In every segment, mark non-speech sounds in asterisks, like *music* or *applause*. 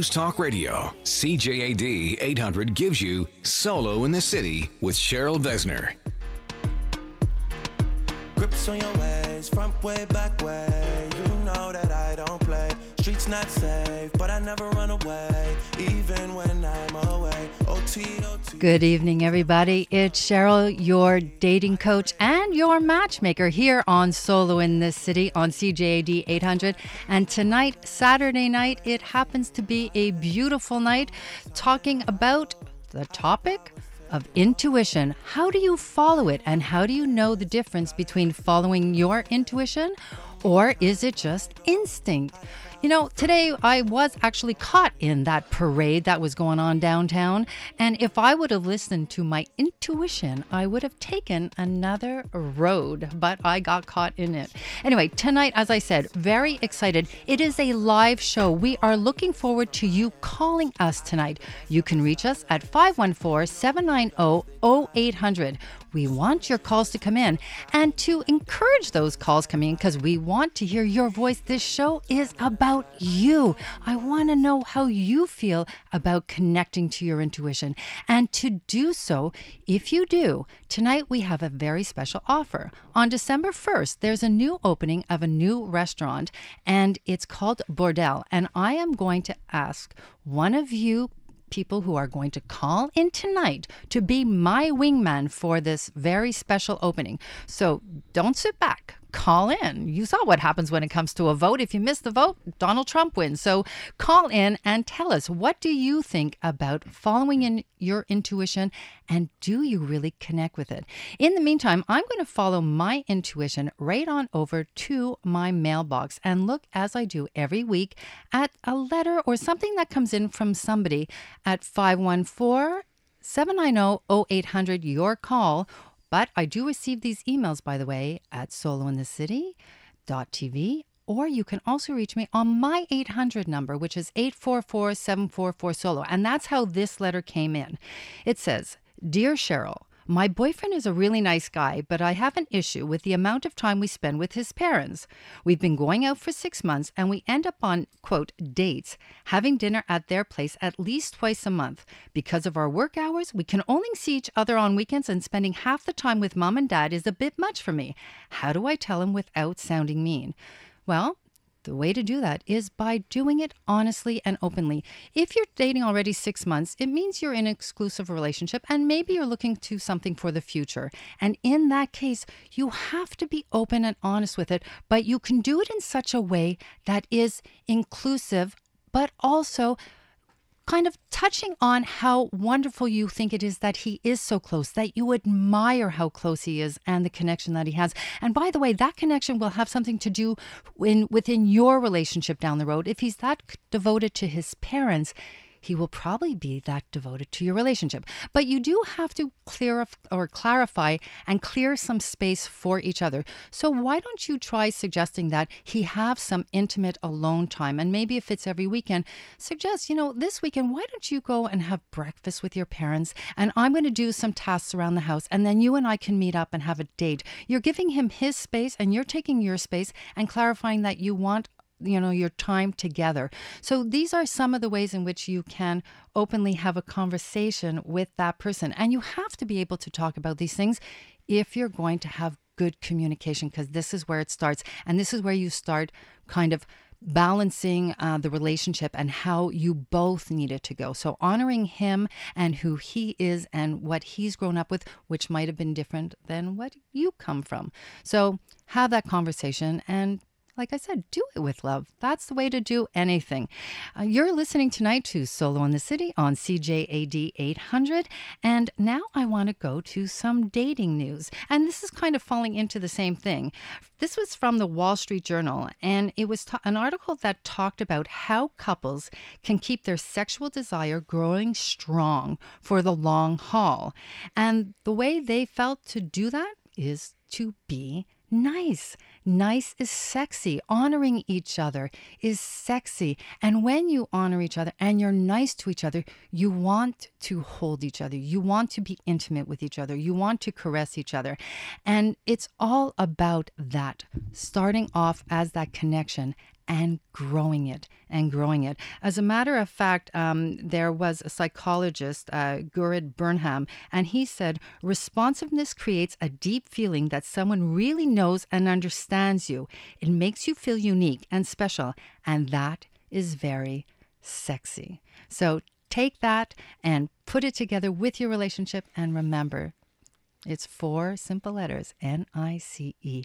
News Talk Radio, CJAD 800 gives you Solo in the City with Cheryl Besner. Grips on your ways, front way, back way. You know that I don't play. Streets not safe, but I never run away, even when I'm away. Good evening, everybody. It's Cheryl, your dating coach and your matchmaker here on Solo in this City on CJAD 800. And tonight, Saturday night, it happens to be a beautiful night talking about the topic of intuition. How do you follow it? And how do you know the difference between following your intuition or is it just instinct? You know, today I was actually caught in that parade that was going on downtown. And if I would have listened to my intuition, I would have taken another road, but I got caught in it. Anyway, tonight, as I said, very excited. It is a live show. We are looking forward to you calling us tonight. You can reach us at 514 790 0800. We want your calls to come in and to encourage those calls coming in because we want to hear your voice. This show is about you. I want to know how you feel about connecting to your intuition. And to do so, if you do, tonight we have a very special offer. On December 1st, there's a new opening of a new restaurant and it's called Bordel. And I am going to ask one of you people who are going to call in tonight to be my wingman for this very special opening. So don't sit back. Call in. You saw what happens when it comes to a vote. If you miss the vote, Donald Trump wins. So call in and tell us what do you think about following in your intuition and do you really connect with it? In the meantime, I'm going to follow my intuition right on over to my mailbox and look as I do every week at a letter or something that comes in from somebody at 514 790 0800, your call. But I do receive these emails, by the way, at solointhecity.tv or you can also reach me on my 800 number, which is 844 744 Solo. And that's how this letter came in. It says, Dear Cheryl, my boyfriend is a really nice guy, but I have an issue with the amount of time we spend with his parents. We've been going out for six months and we end up on, quote, dates, having dinner at their place at least twice a month. Because of our work hours, we can only see each other on weekends and spending half the time with mom and dad is a bit much for me. How do I tell him without sounding mean? Well, the way to do that is by doing it honestly and openly. If you're dating already six months, it means you're in an exclusive relationship and maybe you're looking to something for the future. And in that case, you have to be open and honest with it, but you can do it in such a way that is inclusive, but also kind of touching on how wonderful you think it is that he is so close, that you admire how close he is and the connection that he has. And by the way, that connection will have something to do in within your relationship down the road. If he's that devoted to his parents, he will probably be that devoted to your relationship. But you do have to clear or clarify and clear some space for each other. So why don't you try suggesting that he have some intimate alone time? And maybe if it's every weekend, suggest, you know, this weekend, why don't you go and have breakfast with your parents? And I'm going to do some tasks around the house. And then you and I can meet up and have a date. You're giving him his space and you're taking your space and clarifying that you want you know your time together so these are some of the ways in which you can openly have a conversation with that person and you have to be able to talk about these things if you're going to have good communication because this is where it starts and this is where you start kind of balancing uh, the relationship and how you both need it to go. So, honoring him and who he is and what he's grown up with, which might have been different than what you come from. So, have that conversation and like I said, do it with love. That's the way to do anything. Uh, you're listening tonight to Solo in the City on CJAD 800. And now I want to go to some dating news. And this is kind of falling into the same thing. This was from the Wall Street Journal, and it was t- an article that talked about how couples can keep their sexual desire growing strong for the long haul. And the way they felt to do that is to be nice. Nice is sexy. Honoring each other is sexy. And when you honor each other and you're nice to each other, you want to hold each other. You want to be intimate with each other. You want to caress each other. And it's all about that, starting off as that connection and growing it and growing it. As a matter of fact, um, there was a psychologist, uh, Gurit Birnbaum, and he said responsiveness creates a deep feeling that someone really knows and understands you. It makes you feel unique and special, and that is very sexy. So take that and put it together with your relationship, and remember, it's four simple letters N I C E.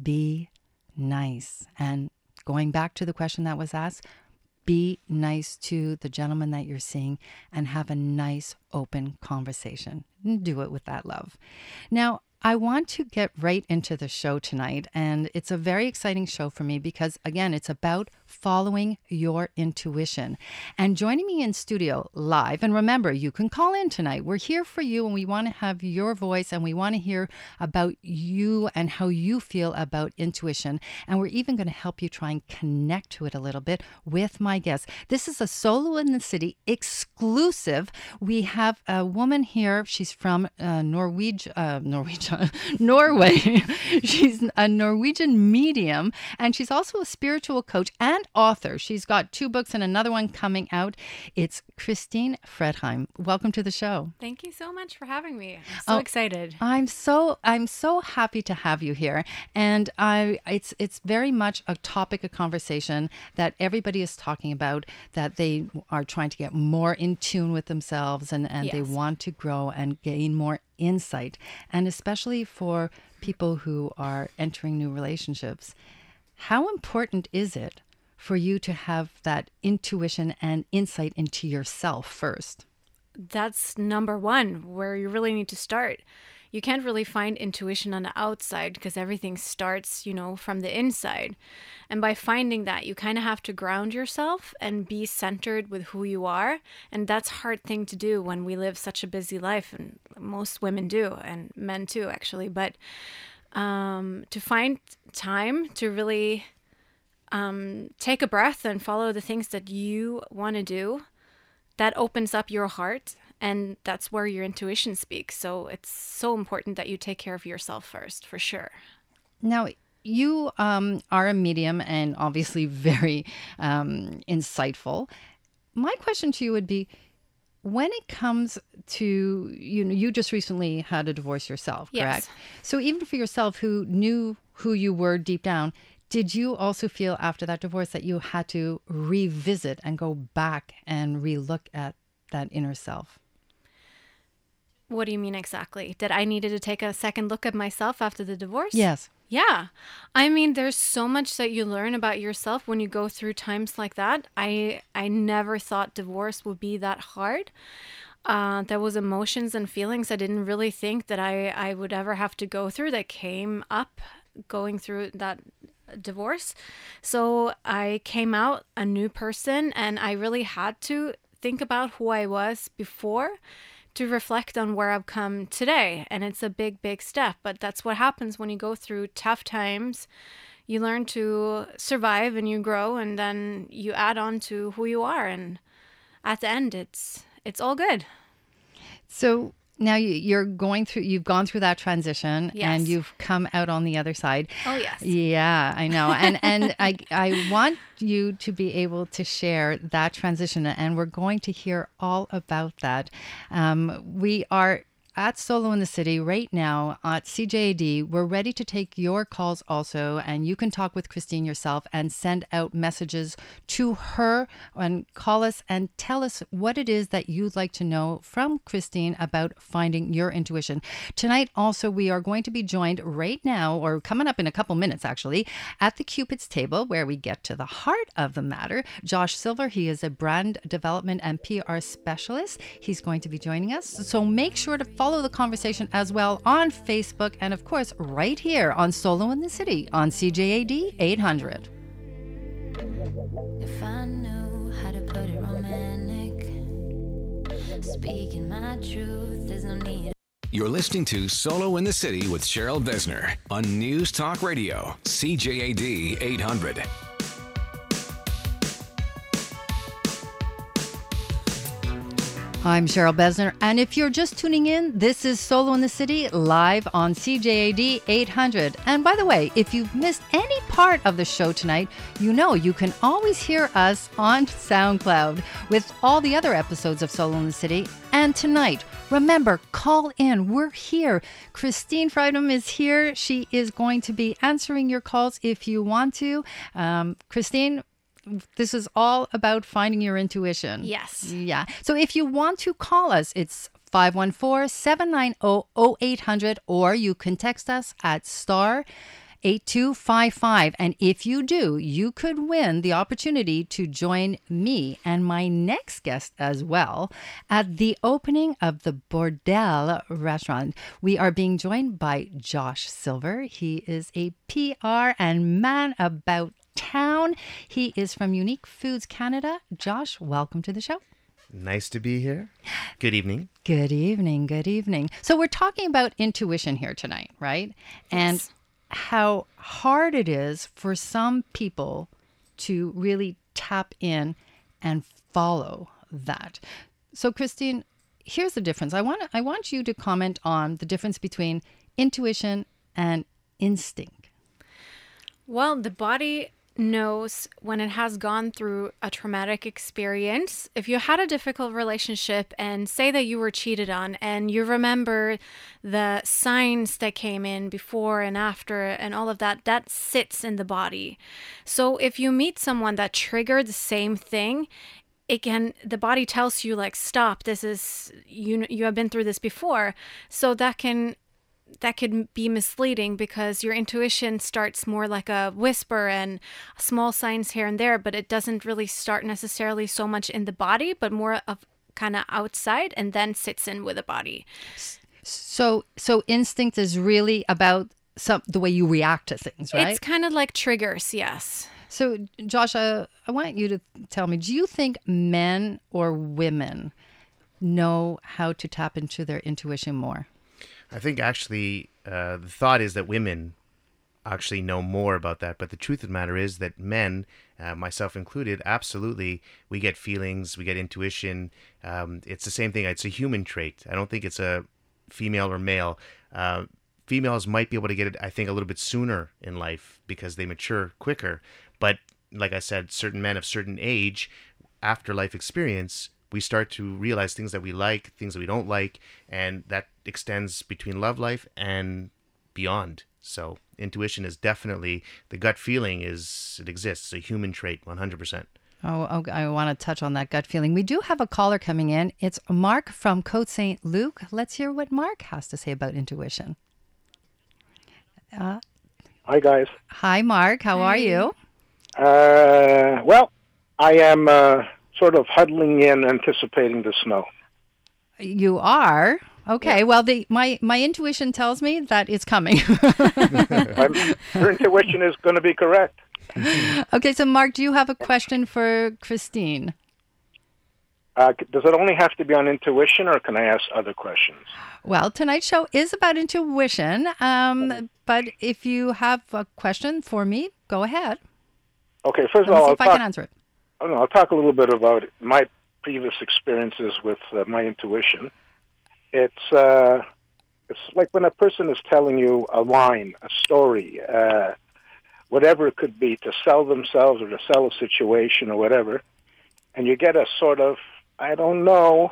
Be nice. And going back to the question that was asked, be nice to the gentleman that you're seeing and have a nice open conversation. Do it with that love. Now, I want to get right into the show tonight, and it's a very exciting show for me because, again, it's about following your intuition. And joining me in studio live, and remember, you can call in tonight. We're here for you, and we want to have your voice, and we want to hear about you and how you feel about intuition. And we're even going to help you try and connect to it a little bit with my guest. This is a Solo in the City exclusive. We have a woman here. She's from uh, Norwegian, uh, Norwegian. *laughs* Norway. *laughs* she's a Norwegian medium, and she's also a spiritual coach and author. She's got two books and another one coming out. It's Christine Fredheim. Welcome to the show. Thank you so much for having me. I'm so oh, excited. I'm so I'm so happy to have you here, and I it's it's very much a topic of conversation that everybody is talking about. That they are trying to get more in tune with themselves, and and yes. they want to grow and gain more insight, and especially for people who are entering new relationships. How important is it for you to have that intuition and insight into yourself first? That's number one, where you really need to start you can't really find intuition on the outside because everything starts, you know, from the inside. And by finding that, you kind of have to ground yourself and be centered with who you are. And that's a hard thing to do when we live such a busy life, and most women do, and men too, actually. But um, to find time to really um, take a breath and follow the things that you want to do, that opens up your heart and that's where your intuition speaks. So it's so important that you take care of yourself first, for sure. Now, you um, are a medium and obviously very um, insightful. My question to you would be when it comes to you know you just recently had a divorce yourself correct yes. so even for yourself who knew who you were deep down did you also feel after that divorce that you had to revisit and go back and relook at that inner self what do you mean exactly? That I needed to take a second look at myself after the divorce? Yes. Yeah. I mean, there's so much that you learn about yourself when you go through times like that. I I never thought divorce would be that hard. Uh, there was emotions and feelings I didn't really think that I, I would ever have to go through that came up going through that divorce. So I came out a new person and I really had to think about who I was before to reflect on where I've come today. And it's a big, big step. But that's what happens when you go through tough times. You learn to survive and you grow, and then you add on to who you are. And at the end, it's it's all good. So now you're going through you've gone through that transition yes. and you've come out on the other side. Oh yes. Yeah i know. And *laughs* and i i want you to be able to share that transition and we're going to hear all about that. Um, we are at Solo in the City right now at CJAD. We're ready to take your calls also, and you can talk with Christine yourself and send out messages to her and call us and tell us what it is that you'd like to know from Christine about finding your intuition. Tonight, also, we are going to be joined right now, or coming up in a couple minutes actually, at the Cupid's table where we get to the heart of the matter. Josh Silver, he is a brand development and PR specialist. He's going to be joining us. So make sure to follow follow the conversation as well on Facebook and, of course, right here on Solo in the City on CJAD 800. If I knew how to put it romantic, speaking my truth, there's no need. You're listening to Solo in the City with Cheryl Besner on News Talk Radio, CJAD 800. I'm Cheryl Besner, and if you're just tuning in, this is Solo in the City live on CJAD 800. And by the way, if you've missed any part of the show tonight, you know you can always hear us on SoundCloud with all the other episodes of Solo in the City. And tonight, remember, call in. We're here. Christine Fredheim is here. She is going to be answering your calls if you want to. Um, Christine, this is all about finding your intuition. Yes. Yeah. So if you want to call us, it's 514-790-0800 or you can text us at star 8255 and if you do, you could win the opportunity to join me and my next guest as well at the opening of the Bordel restaurant. We are being joined by Josh Silver. He is a PR and man about town. He is from Unique Foods Canada. Josh, welcome to the show. Nice to be here. Good evening. Good evening. Good evening. So, we're talking about intuition here tonight, right? Yes. And how hard it is for some people to really tap in and follow that. So, Christine, here's the difference. I want I want you to comment on the difference between intuition and instinct. Well, the body knows when it has gone through a traumatic experience. If you had a difficult relationship and say that you were cheated on and you remember the signs that came in before and after and all of that, that sits in the body. So if you meet someone that triggered the same thing, it can the body tells you like stop this is you you have been through this before so that can that could be misleading because your intuition starts more like a whisper and small signs here and there, but it doesn't really start necessarily so much in the body, but more of kind of outside and then sits in with the body. So so instinct is really about some the way you react to things, right? It's kind of like triggers, yes. So, Josh, uh, I want you to tell me do you think men or women know how to tap into their intuition more? I think actually uh, the thought is that women actually know more about that, but the truth of the matter is that men, uh, myself included, absolutely, we get feelings, we get intuition. Um, it's the same thing. It's a human trait. I don't think it's a female or male. Uh, females might be able to get it, I think, a little bit sooner in life because they mature quicker. But like I said, certain men of certain age, after life experience, we start to realize things that we like, things that we don't like, and that extends between love life and beyond. So intuition is definitely the gut feeling is it exists, a human trait, one hundred percent. Oh, okay. I want to touch on that gut feeling. We do have a caller coming in. It's Mark from Côte St. Luc. Let's hear what Mark has to say about intuition. Hi, guys. Hi, Mark. How are you? Uh, well, I am uh, sort of huddling in, anticipating the snow. You are. Okay. Well, the my my intuition tells me that it's coming. *laughs* Your intuition is going to be correct. okay. So, Mark, do you have a question for Christine? Uh, does it only have to be on intuition, or can I ask other questions? Well, tonight's show is about intuition. Um, but if you have a question for me, go ahead. Okay, first Let of all, see I'll if I talk, can answer it. I don't know, I'll talk a little bit about my previous experiences with uh, my intuition. It's uh, it's like when a person is telling you a line, a story, uh, whatever it could be, to sell themselves or to sell a situation or whatever, and you get a sort of, I don't know,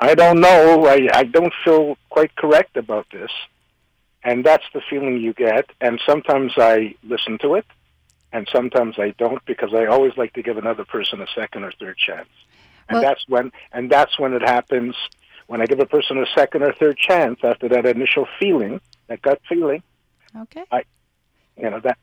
I don't know, I, I don't feel quite correct about this. And that's the feeling you get. And sometimes I listen to it, and sometimes I don't because I always like to give another person a second or third chance. And Well- that's when and that's when it happens when I give a person a second or third chance after that initial feeling, that gut feeling, Okay. you know, that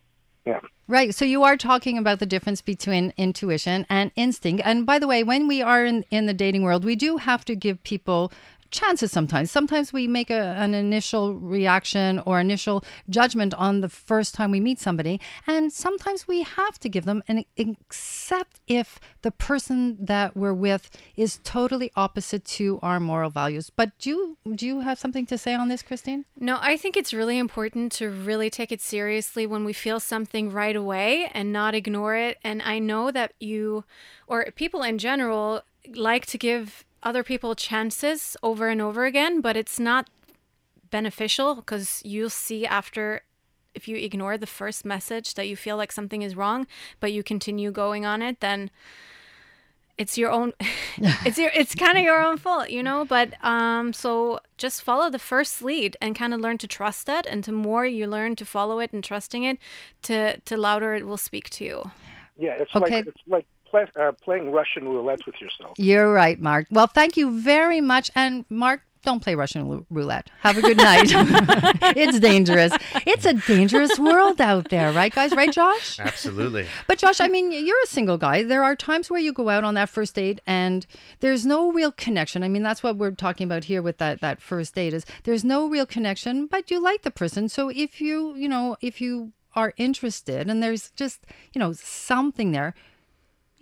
yeah. Right. So you are talking about the difference between intuition and instinct. And by the way, when we are in, in the dating world, we do have to give people chances sometimes. Sometimes we make a, an initial reaction or initial judgment on the first time we meet somebody. And sometimes we have to give them an except if the person that we're with is totally opposite to our moral values. But do you, do you have something to say on this, Christine? No, I think it's really important to really take it seriously when we feel something right away and not ignore it. And I know that you, or people in general, like to give other people chances over and over again, but it's not beneficial because you'll see after if you ignore the first message that you feel like something is wrong, but you continue going on it, then it's your own *laughs* it's your it's kind of your own fault you know but um so just follow the first lead and kind of learn to trust that and the more you learn to follow it and trusting it to to louder it will speak to you Yeah, it's Okay. like it's like play, uh, playing Russian roulette with yourself. You're right, Mark. Well, thank you very much. And Mark, don't play Russian roulette. Have a good night. *laughs* it's dangerous. It's a dangerous world out there, right, guys? Right, Josh? Absolutely. But Josh, I mean, you're a single guy. There are times where you go out on that first date and there's no real connection. I mean, that's what we're talking about here with that that first date is there's no real connection, but you like the person. So if you, you know, if you are interested and there's just, you know, something there,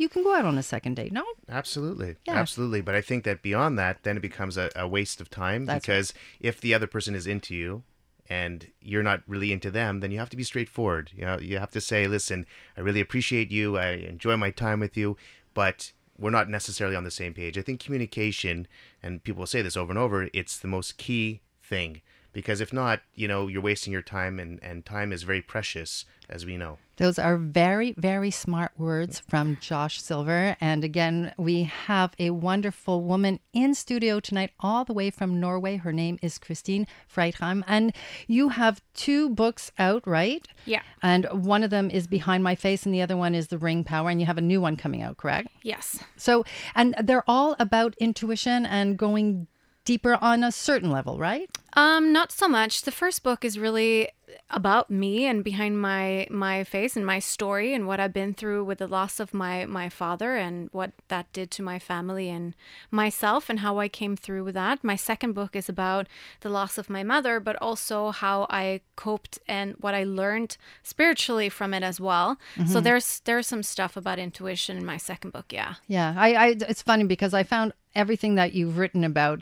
you can go out on a second date. No? Absolutely. Yeah. Absolutely. But I think that beyond that, then it becomes a, a waste of time That's because if the other person is into you and you're not really into them, then you have to be straightforward. You know, you have to say, listen, I really appreciate you. I enjoy my time with you, but we're not necessarily on the same page. I think communication, and people say this over and over, it's the most key thing. Because if not, you know, you're wasting your time and, and time is very precious, as we know. Those are very, very smart words from Josh Silver. And again, we have a wonderful woman in studio tonight, all the way from Norway. Her name is Christine Fredheim. And you have two books out, right? Yeah. And one of them is Behind My Face, and the other one is The Ring Power. And you have a new one coming out, correct? yes So, and they're all about intuition and going deeper on a certain level, right? Um, not so much. The first book is really about me and behind my my face and my story and what I've been through with the loss of my my father and what that did to my family and myself and how I came through with that. My second book is about the loss of my mother, but also how I coped and what I learned spiritually from it as well. So there's there's some stuff about intuition in my second book. Yeah. Yeah, I, I it's funny because I found everything that you've written about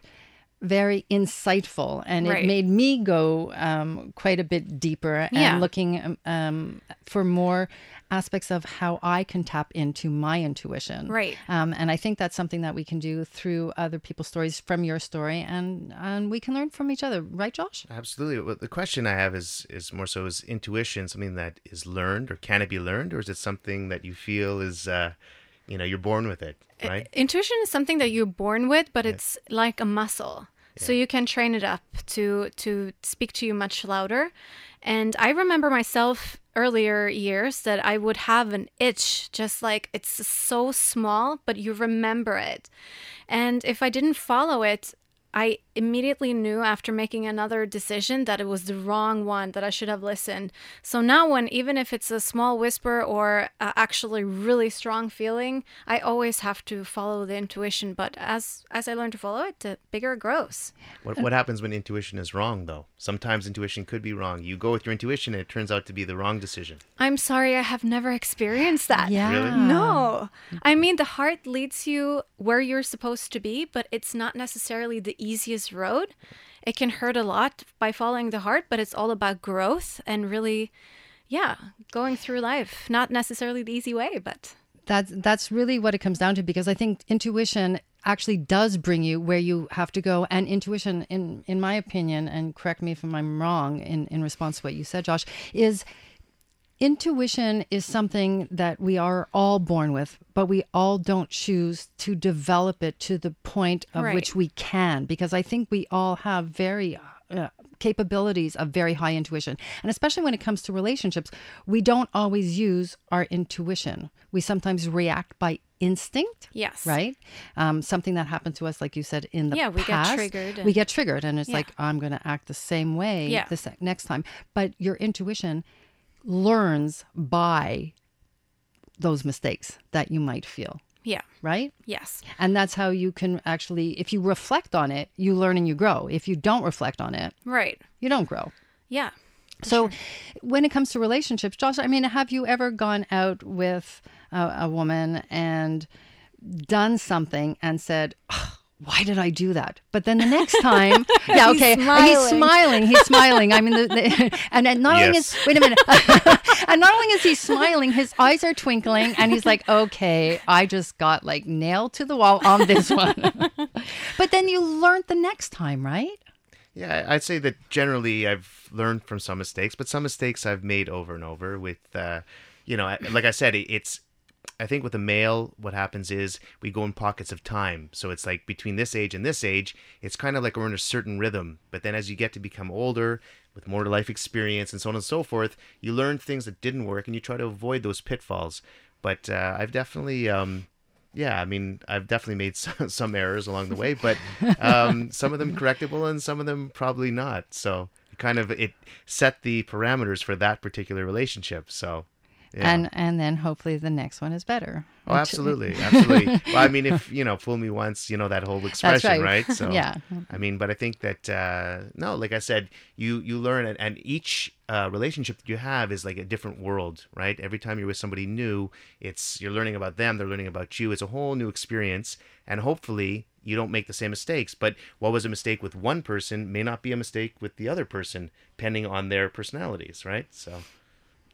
very insightful, and Right. it made me go um, quite a bit deeper and Yeah. looking um, um, for more aspects of how I can tap into my intuition. Right. Um, and I think that's something that we can do through other people's stories from your story, and and we can learn from each other, right, Josh? Absolutely. Well, the question I have is is more so is intuition something that is learned or can it be learned or is it something that you feel is uh, you know you're born with it, right? Intuition is something that you're born with, but it's like a muscle. So you can train it up to to speak to you much louder. And I remember myself earlier years that I would have an itch, just like it's so small, but you remember it. And if I didn't follow it, I immediately knew after making another decision that it was the wrong one, that I should have listened. So now, when even if it's a small whisper or uh, actually really strong feeling, I always have to follow the intuition. But as as I learn to follow it, the bigger it grows. What what happens when intuition is wrong though? Sometimes intuition could be wrong. You go with your intuition and it turns out to be the wrong decision. I'm sorry, I have never experienced that. Yeah. Really? No. I mean, the heart leads you where you're supposed to be, but it's not necessarily the easiest road. It can hurt a lot by following the heart, but it's all about growth and really, yeah, going through life. Not necessarily the easy way, but That's that's really what it comes down to because I think intuition actually does bring you where you have to go. And intuition, in in my opinion, and correct me if I'm wrong in, in response to what you said, Josh, is intuition is something that we are all born with, but we all don't choose to develop it to the point of Right. which we can. Because I think we all have very uh, capabilities of very high intuition. And especially when it comes to relationships, we don't always use our intuition. We sometimes react by instinct. Yes. Right? Um, something that happened to us, like you said, in the Yeah, we get past. triggered We and- get triggered, and it's Yeah. like, I'm going to act the same way Yeah. the sec- next time. But your intuition learns by those mistakes that you might feel, yeah, right? yes. And that's how you can actually, if you reflect on it, you learn and you grow. If you don't reflect on it, Right. you don't grow. Yeah. So, when it comes to relationships, Josh, I mean, have you ever gone out with a, a woman and done something and said, "Ugh, why did I do that? But then the next time, *laughs* yeah, He's okay, he's smiling. smiling. He's smiling. I mean, the, the, *laughs* and then not only is wait a minute, *laughs* and not only is he smiling, his eyes are twinkling, and he's like, okay, I just got like nailed to the wall on this one. but then you learned the next time, right? Yeah, I'd say that generally I've learned from some mistakes, but some mistakes I've made over and over. With, uh, you know, like I said, it's. I think with a male, what happens is we go in pockets of time. So it's like between this age and this age, it's kind of like we're in a certain rhythm. But then as you get to become older, with more life experience and so on and so forth, you learn things that didn't work and you try to avoid those pitfalls. But uh, I've definitely um, yeah, I mean, I've definitely made *laughs* some, some errors along the way, but um, *laughs* some of them correctable and some of them probably not. So kind of it set the parameters for that particular relationship. So yeah. And and then hopefully the next one is better. Oh, absolutely, absolutely. *laughs* well, I mean, if you know, fool me once, you know that whole expression, right. right. So *laughs* yeah. I mean, but I think that uh, no, like I said, you you learn it, and each uh, relationship that you have is like a different world, right? Every time you're with somebody new, it's you're learning about them, they're learning about you. It's a whole new experience, and hopefully you don't make the same mistakes. But what was a mistake with one person may not be a mistake with the other person, depending on their personalities, right? So.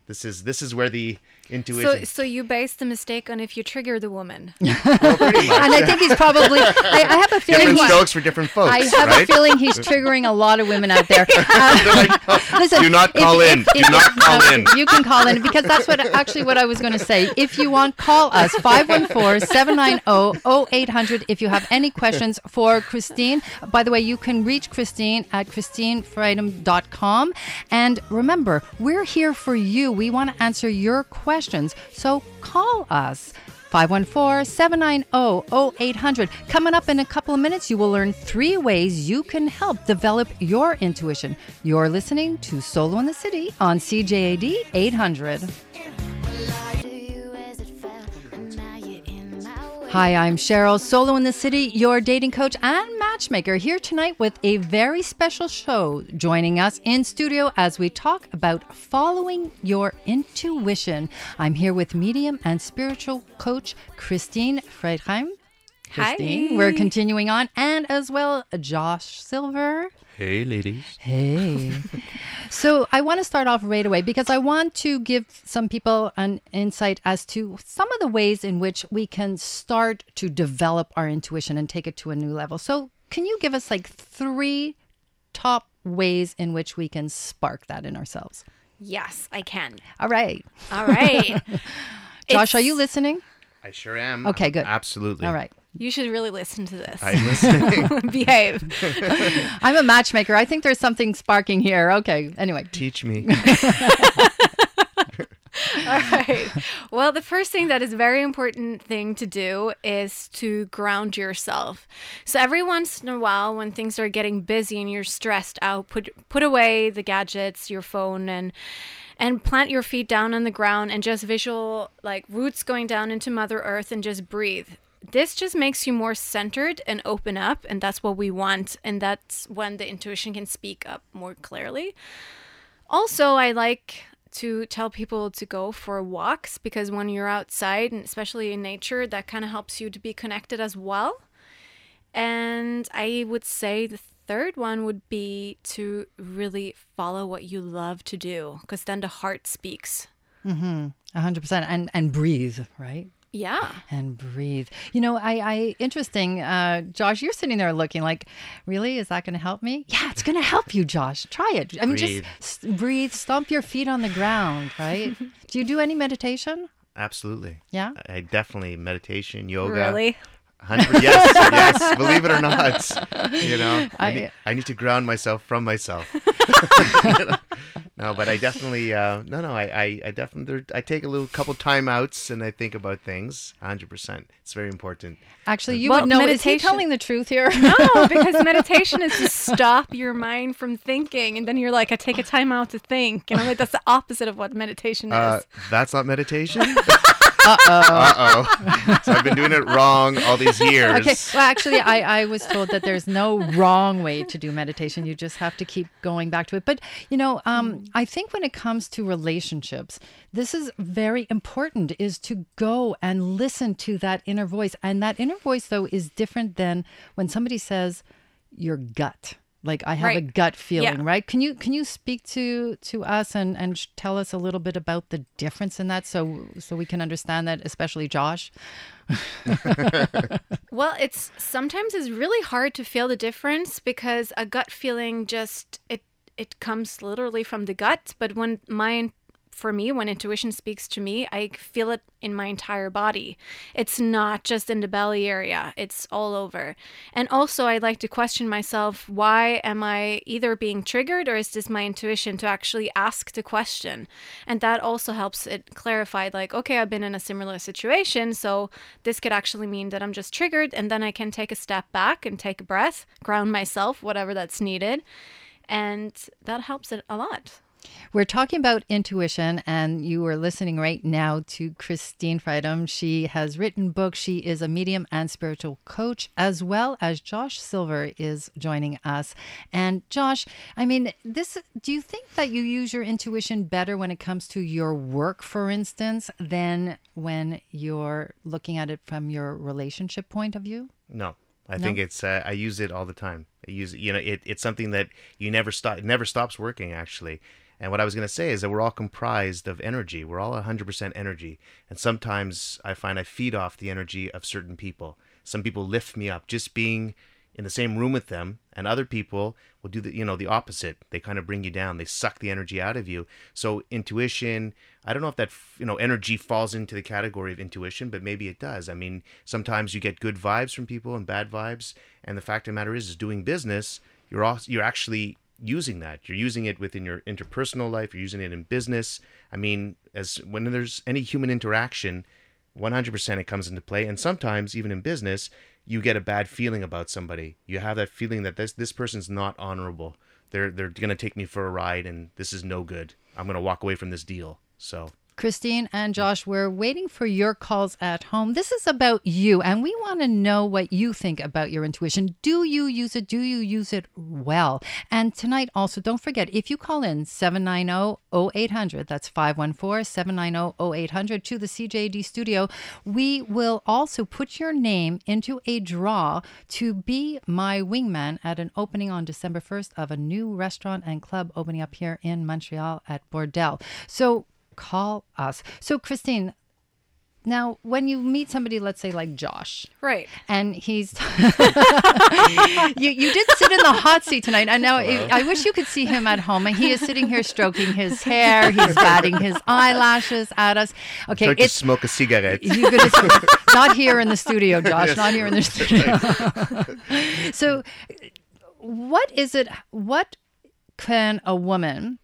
This is this is where the intuition. So, so you base the mistake on if you trigger the woman. *laughs* well, and I think he's probably. I, I have a feeling. Different strokes for different folks. I have right? a feeling he's triggering a lot of women out there. *laughs* like, oh, *laughs* listen, do not call if, in. If, do if, not call uh, in. You can call in because that's what actually what I was going to say. If you want, call us 514-790-0800 if you have any questions for Christine. By the way, you can reach Christine at christinefredheim.com. And remember, we're here for you. We want to answer your questions. So call us. 514 790 0800. Coming up in a couple of minutes, you will learn three ways you can help develop your intuition. You're listening to Solo in the City on CJAD 800. Hi, I'm Cheryl, Solo in the City, your dating coach and matchmaker, here tonight with a very special show. Joining us in studio as we talk about following your intuition. I'm here with medium and spiritual coach Christine Fredheim. Christine, Hi. we're continuing on, and as well Josh Silver. Hey, ladies. Hey. *laughs* so I want to start off right away because I want to give some people an insight as to some of the ways in which we can start to develop our intuition and take it to a new level. So, can you give us like three top ways in which we can spark that in ourselves? Yes, I can. All right. All right. *laughs* Josh, are you listening? I sure am. Okay, good. Absolutely. All right. You should really listen to this. I'm *laughs* listening. Behave. I'm a matchmaker. I think there's something sparking here. Okay. Anyway. Teach me. *laughs* All right. Well, the first thing that is very important thing to do is to ground yourself. So every once in a while when things are getting busy and you're stressed out, put put away the gadgets, your phone and and plant your feet down on the ground and just visual like roots going down into mother earth and just breathe this just makes you more centered and open up and that's what we want and that's when the intuition can speak up more clearly. Also i like to tell people to go for walks because when you're outside and especially in nature that kind of helps you to be connected as well. And i would say the third one would be to really follow what you love to do because then the heart speaks. Mm-hmm. 100% and and breathe right yeah. And breathe. You know, I, I interesting. Uh, Josh, you're sitting there looking like, really? Is that going to help me? Yeah, it's going to help you, Josh. Try it. I mean, breathe. just s- breathe, stomp your feet on the ground, right? *laughs* do you do any meditation? Absolutely. Yeah. I definitely meditation, yoga. Really? Hundred, yes, yes. *laughs* Believe it or not, you know, I, I, need, I need to ground myself from myself. *laughs* *laughs* no, but I definitely, uh, no, no, I, I, I definitely, I take a little couple timeouts and I think about things. Hundred percent, it's very important. Actually, you well, would know. Meditation... Is he telling the truth here? no, because meditation is to stop your mind from thinking, and then you're like, I take a time out to think, and I'm like, that's the opposite of what meditation is. Uh, that's not meditation. Uh oh. Uh *laughs* oh. so I've been doing it wrong all these years. Okay. Well, actually, I, I was told that there's no wrong way to do meditation. You just have to keep going back to it. But, you know, um, I think when it comes to relationships, this is very important is to go and listen to that inner voice. And that inner voice, though, is different than when somebody says your gut Like I have a gut feeling, Yeah. right? Can you can you speak to to us and and tell us a little bit about the difference in that, so so we can understand that, especially Josh. *laughs* Well, it's sometimes it's really hard to feel the difference because a gut feeling just it it comes literally from the gut, but when mine for me when intuition speaks to me, I feel it in my entire body. It's not just in the belly area, it's all over. And also I like to question myself, why am I either being triggered or is this my intuition to actually ask the question? And that also helps it clarify like, okay, I've been in a similar situation, so this could actually mean that I'm just triggered and then I can take a step back and take a breath, ground myself, whatever that's needed. And that helps it a lot. We're talking about intuition, and you are listening right now to Christine Fredheim. She has written books. She is a medium and spiritual coach, as well as Josh Silver is joining us. And Josh, I mean, this. Do you think that you use your intuition better when it comes to your work, for instance, than when you're looking at it from your relationship point of view? No, I No? think it's. Uh, I use it all the time. I use you know it, it's something that you never stop. It never stops working actually. And what I was going to say is that we're all comprised of energy. We're all 100% energy. And sometimes I find I feed off the energy of certain people. Some people lift me up just being in the same room with them, and other people will do the you know the opposite. They kind of bring you down. They suck the energy out of you. So intuition, I don't know if that you know energy falls into the category of intuition, but maybe it does. I mean, sometimes you get good vibes from people and bad vibes, and the fact of the matter is, is doing business, you're also, you're actually using that. You're using it within your interpersonal life. You're using it in business. I mean, as when there's any human interaction, 100% it comes into play. And sometimes, even in business, you get a bad feeling about somebody. You have that feeling that this this person's not honorable. They're they're gonna take me for a ride, and this is no good. I'm gonna walk away from this deal. So Christine and Josh, we're waiting for your calls at home. This is about you, and we want to know what you think about your intuition. Do you use it? Do you use it well? And tonight, also, don't forget if you call in 790 0800, that's 514 790 0800 to the CJD studio, we will also put your name into a draw to be my wingman at an opening on December 1st of a new restaurant and club opening up here in Montreal at Bordel. So, call us. So, Christine, now when you meet somebody, let's say like Josh, Right. and he's *laughs* you you did sit in the hot seat tonight. I know. I I wish you could see him at home. He is sitting here stroking his hair. He's batting his eyelashes at us. Okay, try to it's smoke a cigarette. you gonna *laughs* not here in the studio, *laughs* Josh. Not here in the studio. so, what is it? What can a woman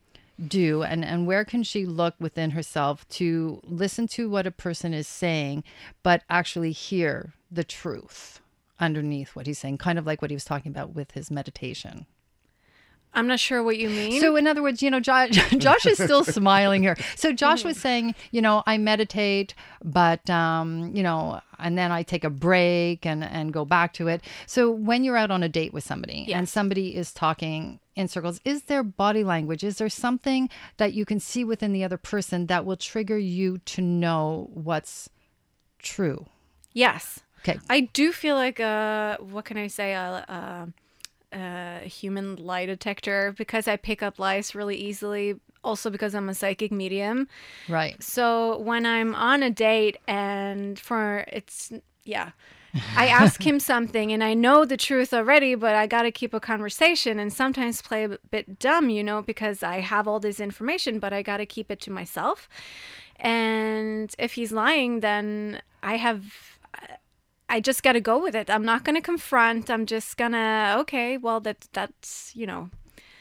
do, and and where can she look within herself to listen to what a person is saying, but actually hear the truth underneath what he's saying? Kind of like what he was talking about with his meditation. I'm not sure what you mean. So, in other words, you know, Josh, *laughs* Josh is still *laughs* smiling here. So, Josh was mm-hmm. saying, you know, I meditate, but, um, you know, and then I take a break and, and go back to it. So, when you're out on a date with somebody and somebody is talking in circles, is there body language? Is there something that you can see within the other person that will trigger you to know what's true? yes. Okay. I do feel like a what can I say a, a, uh, a human lie detector because I pick up lies really easily. Also because I'm a psychic medium. Right. So when I'm on a date and for it's yeah. I ask him *laughs* something and I know the truth already, but I got to keep a conversation and sometimes play a bit dumb, you know, because I have all this information, but I got to keep it to myself. And if he's lying, then I have I just got to go with it. I'm not going to confront. I'm just going to okay, well that that's, you know,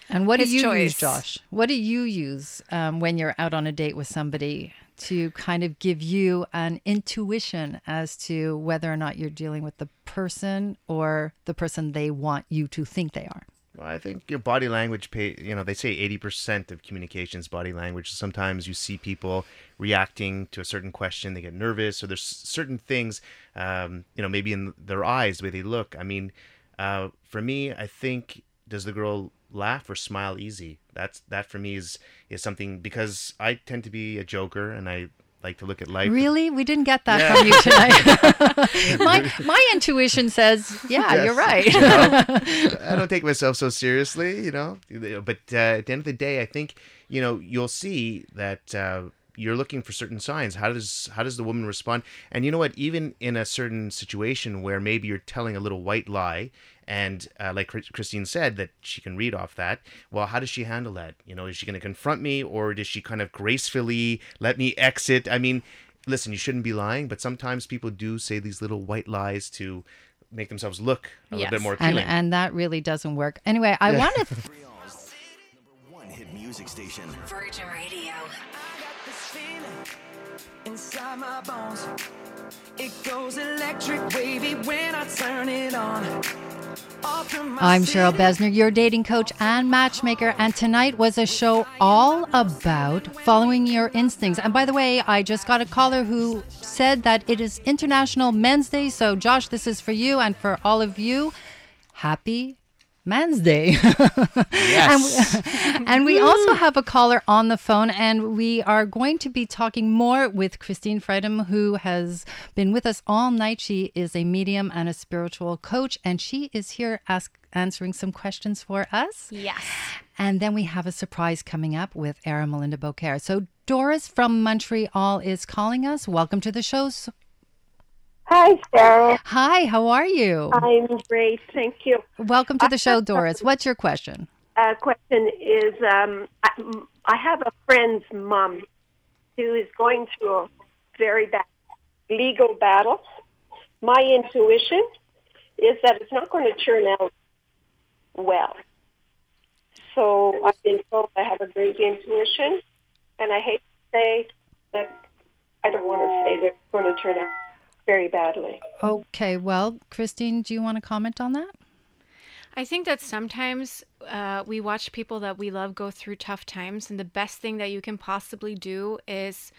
And what do you use. Josh? What do you use um, when you're out on a date with somebody to kind of give you an intuition as to whether or not you're dealing with the person or the person they want you to think they are? Well, I think your body language, pay, you know, they say 80% of communications body language. Sometimes you see people reacting to a certain question, they get nervous, or there's certain things, um, you know, maybe in their eyes, the way they look. I mean, uh, for me, I think, does the girl laugh or smile easy? That's that for me is is something because I tend to be a joker and I like to look at life. Really? We didn't get that from you tonight. *laughs* my my intuition says, yeah, Yes. you're right. *laughs* I don't take myself so seriously, you know. But uh, at the end of the day, I think you know you'll see that uh, you're looking for certain signs. How does how does the woman respond? And you know what? Even in a certain situation where maybe you're telling a little white lie, and uh, like Christine said, that she can read off that. Well, how does she handle that? You know, is she going to confront me, or does she kind of gracefully let me exit? I mean. Listen, you shouldn't be lying, but sometimes people do say these little white lies to make themselves look a little bit more and appealing. and that really doesn't work. Anyway, I want to Montreal's number one hit music station. Virgin Radio. inside my bones. It goes electric wavy when I turn it on. I'm Cheryl. Besner, your dating coach and matchmaker, and tonight was a show all about following your instincts. And by the way, I just got a caller who said that it is International Men's Day. So, Josh, this is for you and for all of you. Happy Men's Day. yes. *laughs* And we, *laughs* and we also have a caller on the phone, and we are going to be talking more with Christine Fredheim, who has been with us all night. She is a medium and a spiritual coach, and she is here ask, answering some questions for us. Yes. And then we have a surprise coming up with Era Melinda Beaucaire. So Doris from Montreal is calling us. Welcome to the show. Hi, Sarah. Hi, how are you? I'm great. Thank you. Welcome to the show, Doris. What's your question? Uh, question is um, I, I have a friend's mom who is going through a very bad legal battle. My intuition is that it's not going to turn out well. So I've been told I have a great intuition, and I hate to say that I don't want to say that it's going to turn out very badly. Okay, well, Christine, do you want to comment on that? I think that sometimes uh, we watch people that we love go through tough times, and the best thing that you can possibly do is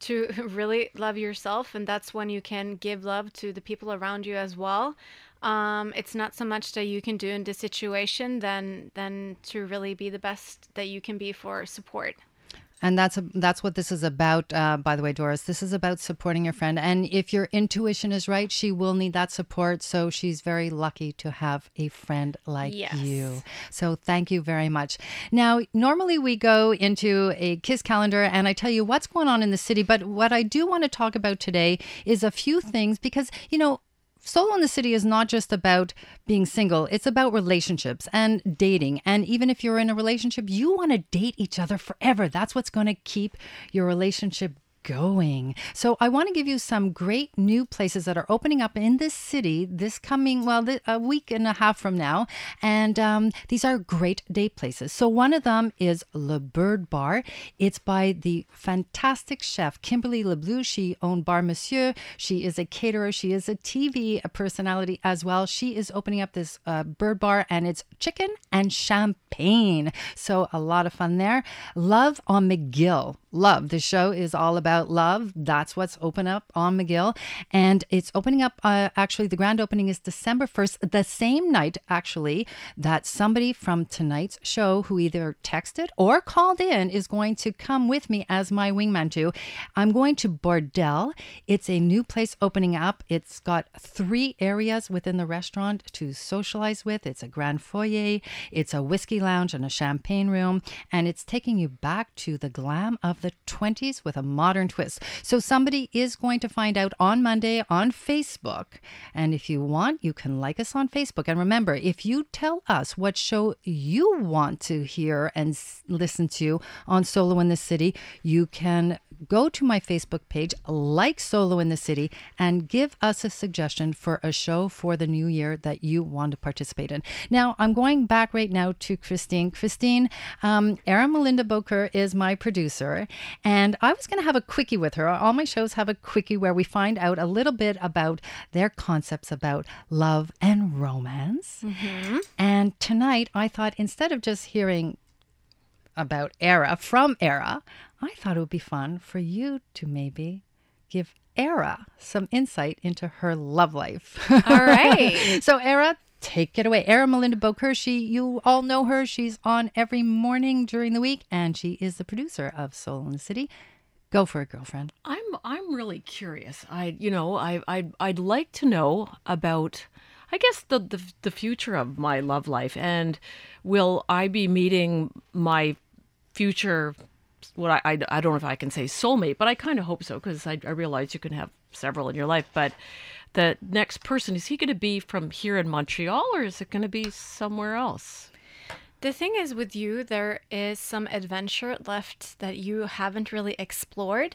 to *laughs* really love yourself, and that's when you can give love to the people around you as well. Um, it's not so much that you can do in this situation than than to really be the best that you can be for support. And that's a, that's what this is about. Uh, by the way, Doris, this is about supporting your friend. And if your intuition is right, she will need that support. So she's very lucky to have a friend like Yes. you. So thank you very much. Now, normally we go into a kiss calendar, and I tell you what's going on in the city. But what I do want to talk about today is a few things because you know Solo in the City is not just about being single, it's about relationships and dating. And even if you're in a relationship, you want to date each other forever. That's what's going to keep your relationship going. So I want to give you some great new places that are opening up in this city this coming, well, a week and a half from now. And um, these are great date places. So one of them is Le Bird Bar. It's by the fantastic chef Kimberly LeBleu. She owned Bar Monsieur. She is a caterer. She is a TV personality as well. She is opening up this uh, bird bar and it's chicken and champagne. So a lot of fun there. Love on McGill. Love. The show is all about love. That's what's open up on McGill. And it's opening up, uh, actually, the grand opening is December 1st, the same night, actually, that somebody from tonight's show who either texted or called in is going to come with me as my wingman too. I'm going to Bordel. It's a new place opening up. It's got three areas within the restaurant to socialize with. It's a grand foyer, it's a whiskey lounge, and a champagne room. And it's taking you back to the glam of the 20s with a modern twist. So somebody is going to find out on Monday on Facebook. And if you want, you can like us on Facebook. And remember, if you tell us what show you want to hear and s- listen to on Solo in the City, you can go to my Facebook page, like Solo in the City, and give us a suggestion for a show for the new year that you want to participate in. Now, I'm going back right now to Christine. Christine, um, Erin Melinda Boker is my producer, and I was going to have a quickie with her. All my shows have a quickie where we find out a little bit about their concepts about love and romance. Mm-hmm. And tonight, I thought instead of just hearing about Era from Era, I thought it would be fun for you to maybe give Era some insight into her love life. All right. *laughs* so, Era, take it away. Era Melinda Boker, she, you all know her. She's on every morning during the week, and she is the producer of Solo in the City. Go for it, girlfriend. I'm I'm really curious. I you know I I I'd like to know about I guess the, the the future of my love life and will I be meeting my future what I, I, I don't know if I can say soulmate, but I kind of hope so because I, I realize you can have several in your life. But the next person is he going to be from here in Montreal or is it going to be somewhere else? The thing is with you, there is some adventure left that you haven't really explored.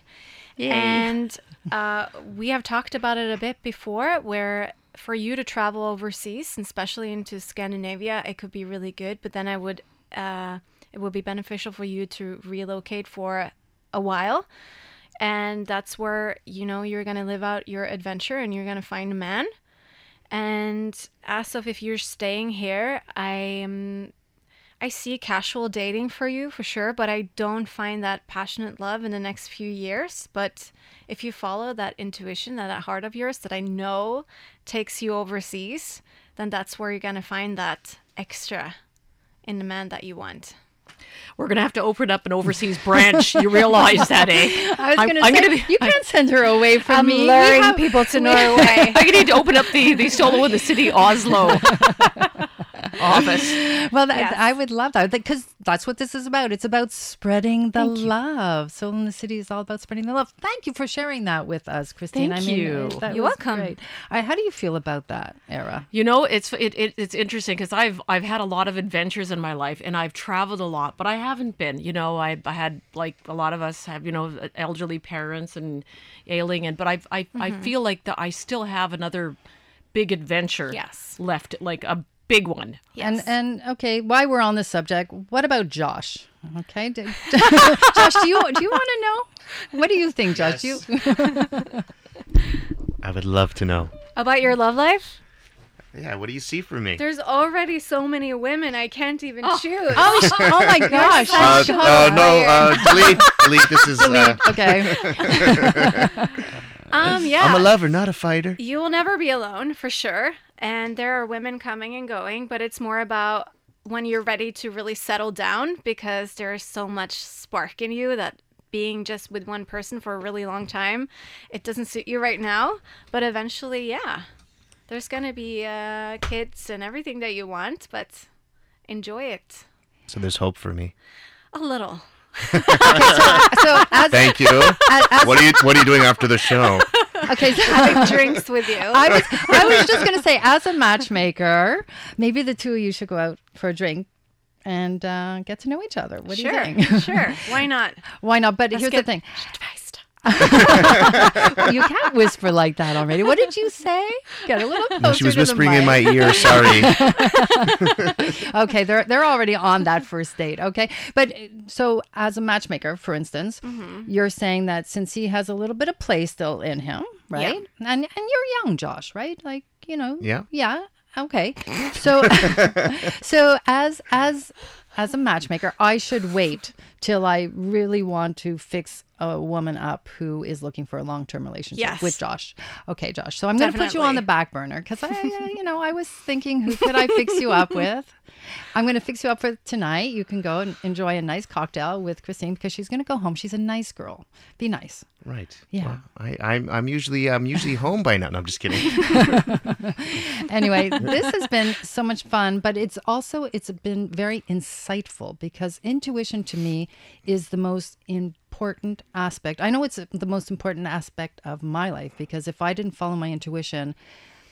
And *laughs* uh, we have talked about it a bit before, where for you to travel overseas, especially into Scandinavia, it could be really good. But then I would, uh, it would be beneficial for you to relocate for a while. And that's where, you know, you're going to live out your adventure and you're going to find a man. And as of if you're staying here, I am I see casual dating for you for sure, but I don't find that passionate love in the next few years. But if you follow that intuition, that, that heart of yours that I know takes you overseas, then that's where you're going to find that extra in the man that you want. We're gonna have to open up an overseas branch. You realize that, eh? *laughs* I was going to I'm say, gonna be- you can't send her away from I'm me. Luring have- people to Norway. I'm gonna need to open up the the solo in the city Oslo *laughs* *laughs* office. Well, that, Yes. I would love that because that's what this is about. It's about spreading the love. Solo in the City is all about spreading the love. Thank you for sharing that with us, Christine. Thank I mean, you. that You're was welcome. great. How do you feel about that era? You know, it's it, it it's interesting because I've I've had a lot of adventures in my life and I've traveled a lot, but I haven't been. You know, I, I had like a lot of us have you know elderly parents and ailing, and but I've, I I mm-hmm. feel like that I still have another big adventure Yes. left, like a big one. And and okay, while we're on this subject, what about Josh? Okay, D- *laughs* Josh, do you do you want to know? What do you think, Josh? Do You *laughs* I would love to know. About your love life? Yeah, what do you see for me? There's already so many women, I can't even choose. oh, oh my gosh! Uh, uh, no, uh, delete, delete. This is. Uh, Okay. *laughs* um, yeah. *laughs* I'm a lover, not a fighter. You will never be alone for sure. And there are women coming and going, but it's more about when you're ready to really settle down because there's so much spark in you that being just with one person for a really long time, it doesn't suit you right now. But eventually, yeah, there's going to be uh, kids and everything that you want, but enjoy it So there's hope for me. a little. So as, Thank you. as, as what are you What are you doing after the show? okay, so *laughs* Having drinks with you. I was I was just gonna say, as a matchmaker, maybe the two of you should go out for a drink and uh, get to know each other. What do sure, you think? sure. *laughs* Why not? Why not? But Let's here's the get thing: Advised. *laughs* you can't whisper like that already. What did you say? Get a little closer. No, she was to the whispering in my ear. Sorry. *laughs* okay, they're they're already on that first date. Okay, but uh, so as a matchmaker, for instance, Mm-hmm. you're saying that since he has a little bit of play still in him, right? Yeah. And and you're young, Josh, right? Like you know, Yeah. yeah. Okay, so *laughs* so as as as a matchmaker, I should wait till I really want to fix a woman up who is looking for a long term relationship Yes. with Josh. Okay, Josh. So I'm going to put you on the back burner because I, uh, you know, I was thinking, who could I fix you up *laughs* with? I'm going to fix you up for tonight. You can go and enjoy a nice cocktail with Christine because she's going to go home. She's a nice girl. Be nice. Right. Yeah. Well, I, I'm I'm usually I'm usually home by now. No, I'm just kidding. *laughs* anyway, this has been so much fun, but it's also it's been very insightful because intuition to me is the most important aspect. I know it's the most important aspect of my life because if I didn't follow my intuition,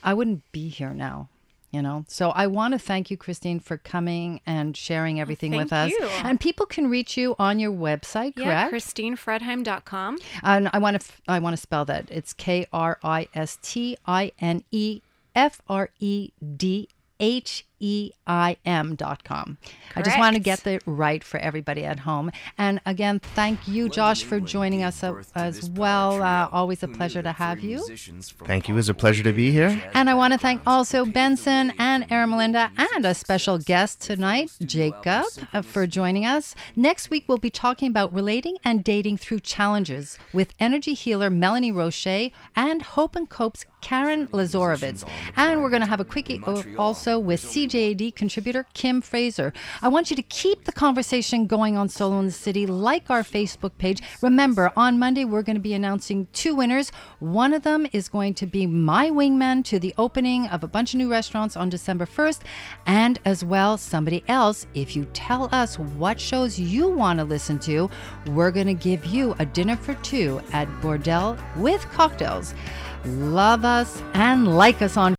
I wouldn't be here now. You know, so I want to thank you, Christine, for coming and sharing oh, everything with us. you. And people can reach you on your website, Yeah, correct? ChristineFredheim.com. And I want to I want to spell that. It's K R I S T I N E F R E D H E I M dot com. I just want to get Correct. that right for everybody at home. And again, thank you, Josh, for joining us as well. Uh, always a pleasure to have you. Thank you. It was a pleasure to be here. And I want to thank also Benson and Aramelinda and a special guest tonight, Jacob, uh, for joining us. Next week, we'll be talking about relating and dating through challenges with energy healer Melanie Roche and Hope and Cope's Karen Lazorovitz. And we're going to have a quickie also with CJ CJAD contributor Kim Fraser. I want you to keep the conversation going on Solo in the City, like our Facebook page. Remember, on Monday, we're going to be announcing two winners. One of them is going to be my wingman to the opening of a bunch of new restaurants on December 1st, and as well, somebody else. If you tell us what shows you want to listen to, we're going to give you a dinner for two at Bordel with cocktails. Love us and like us on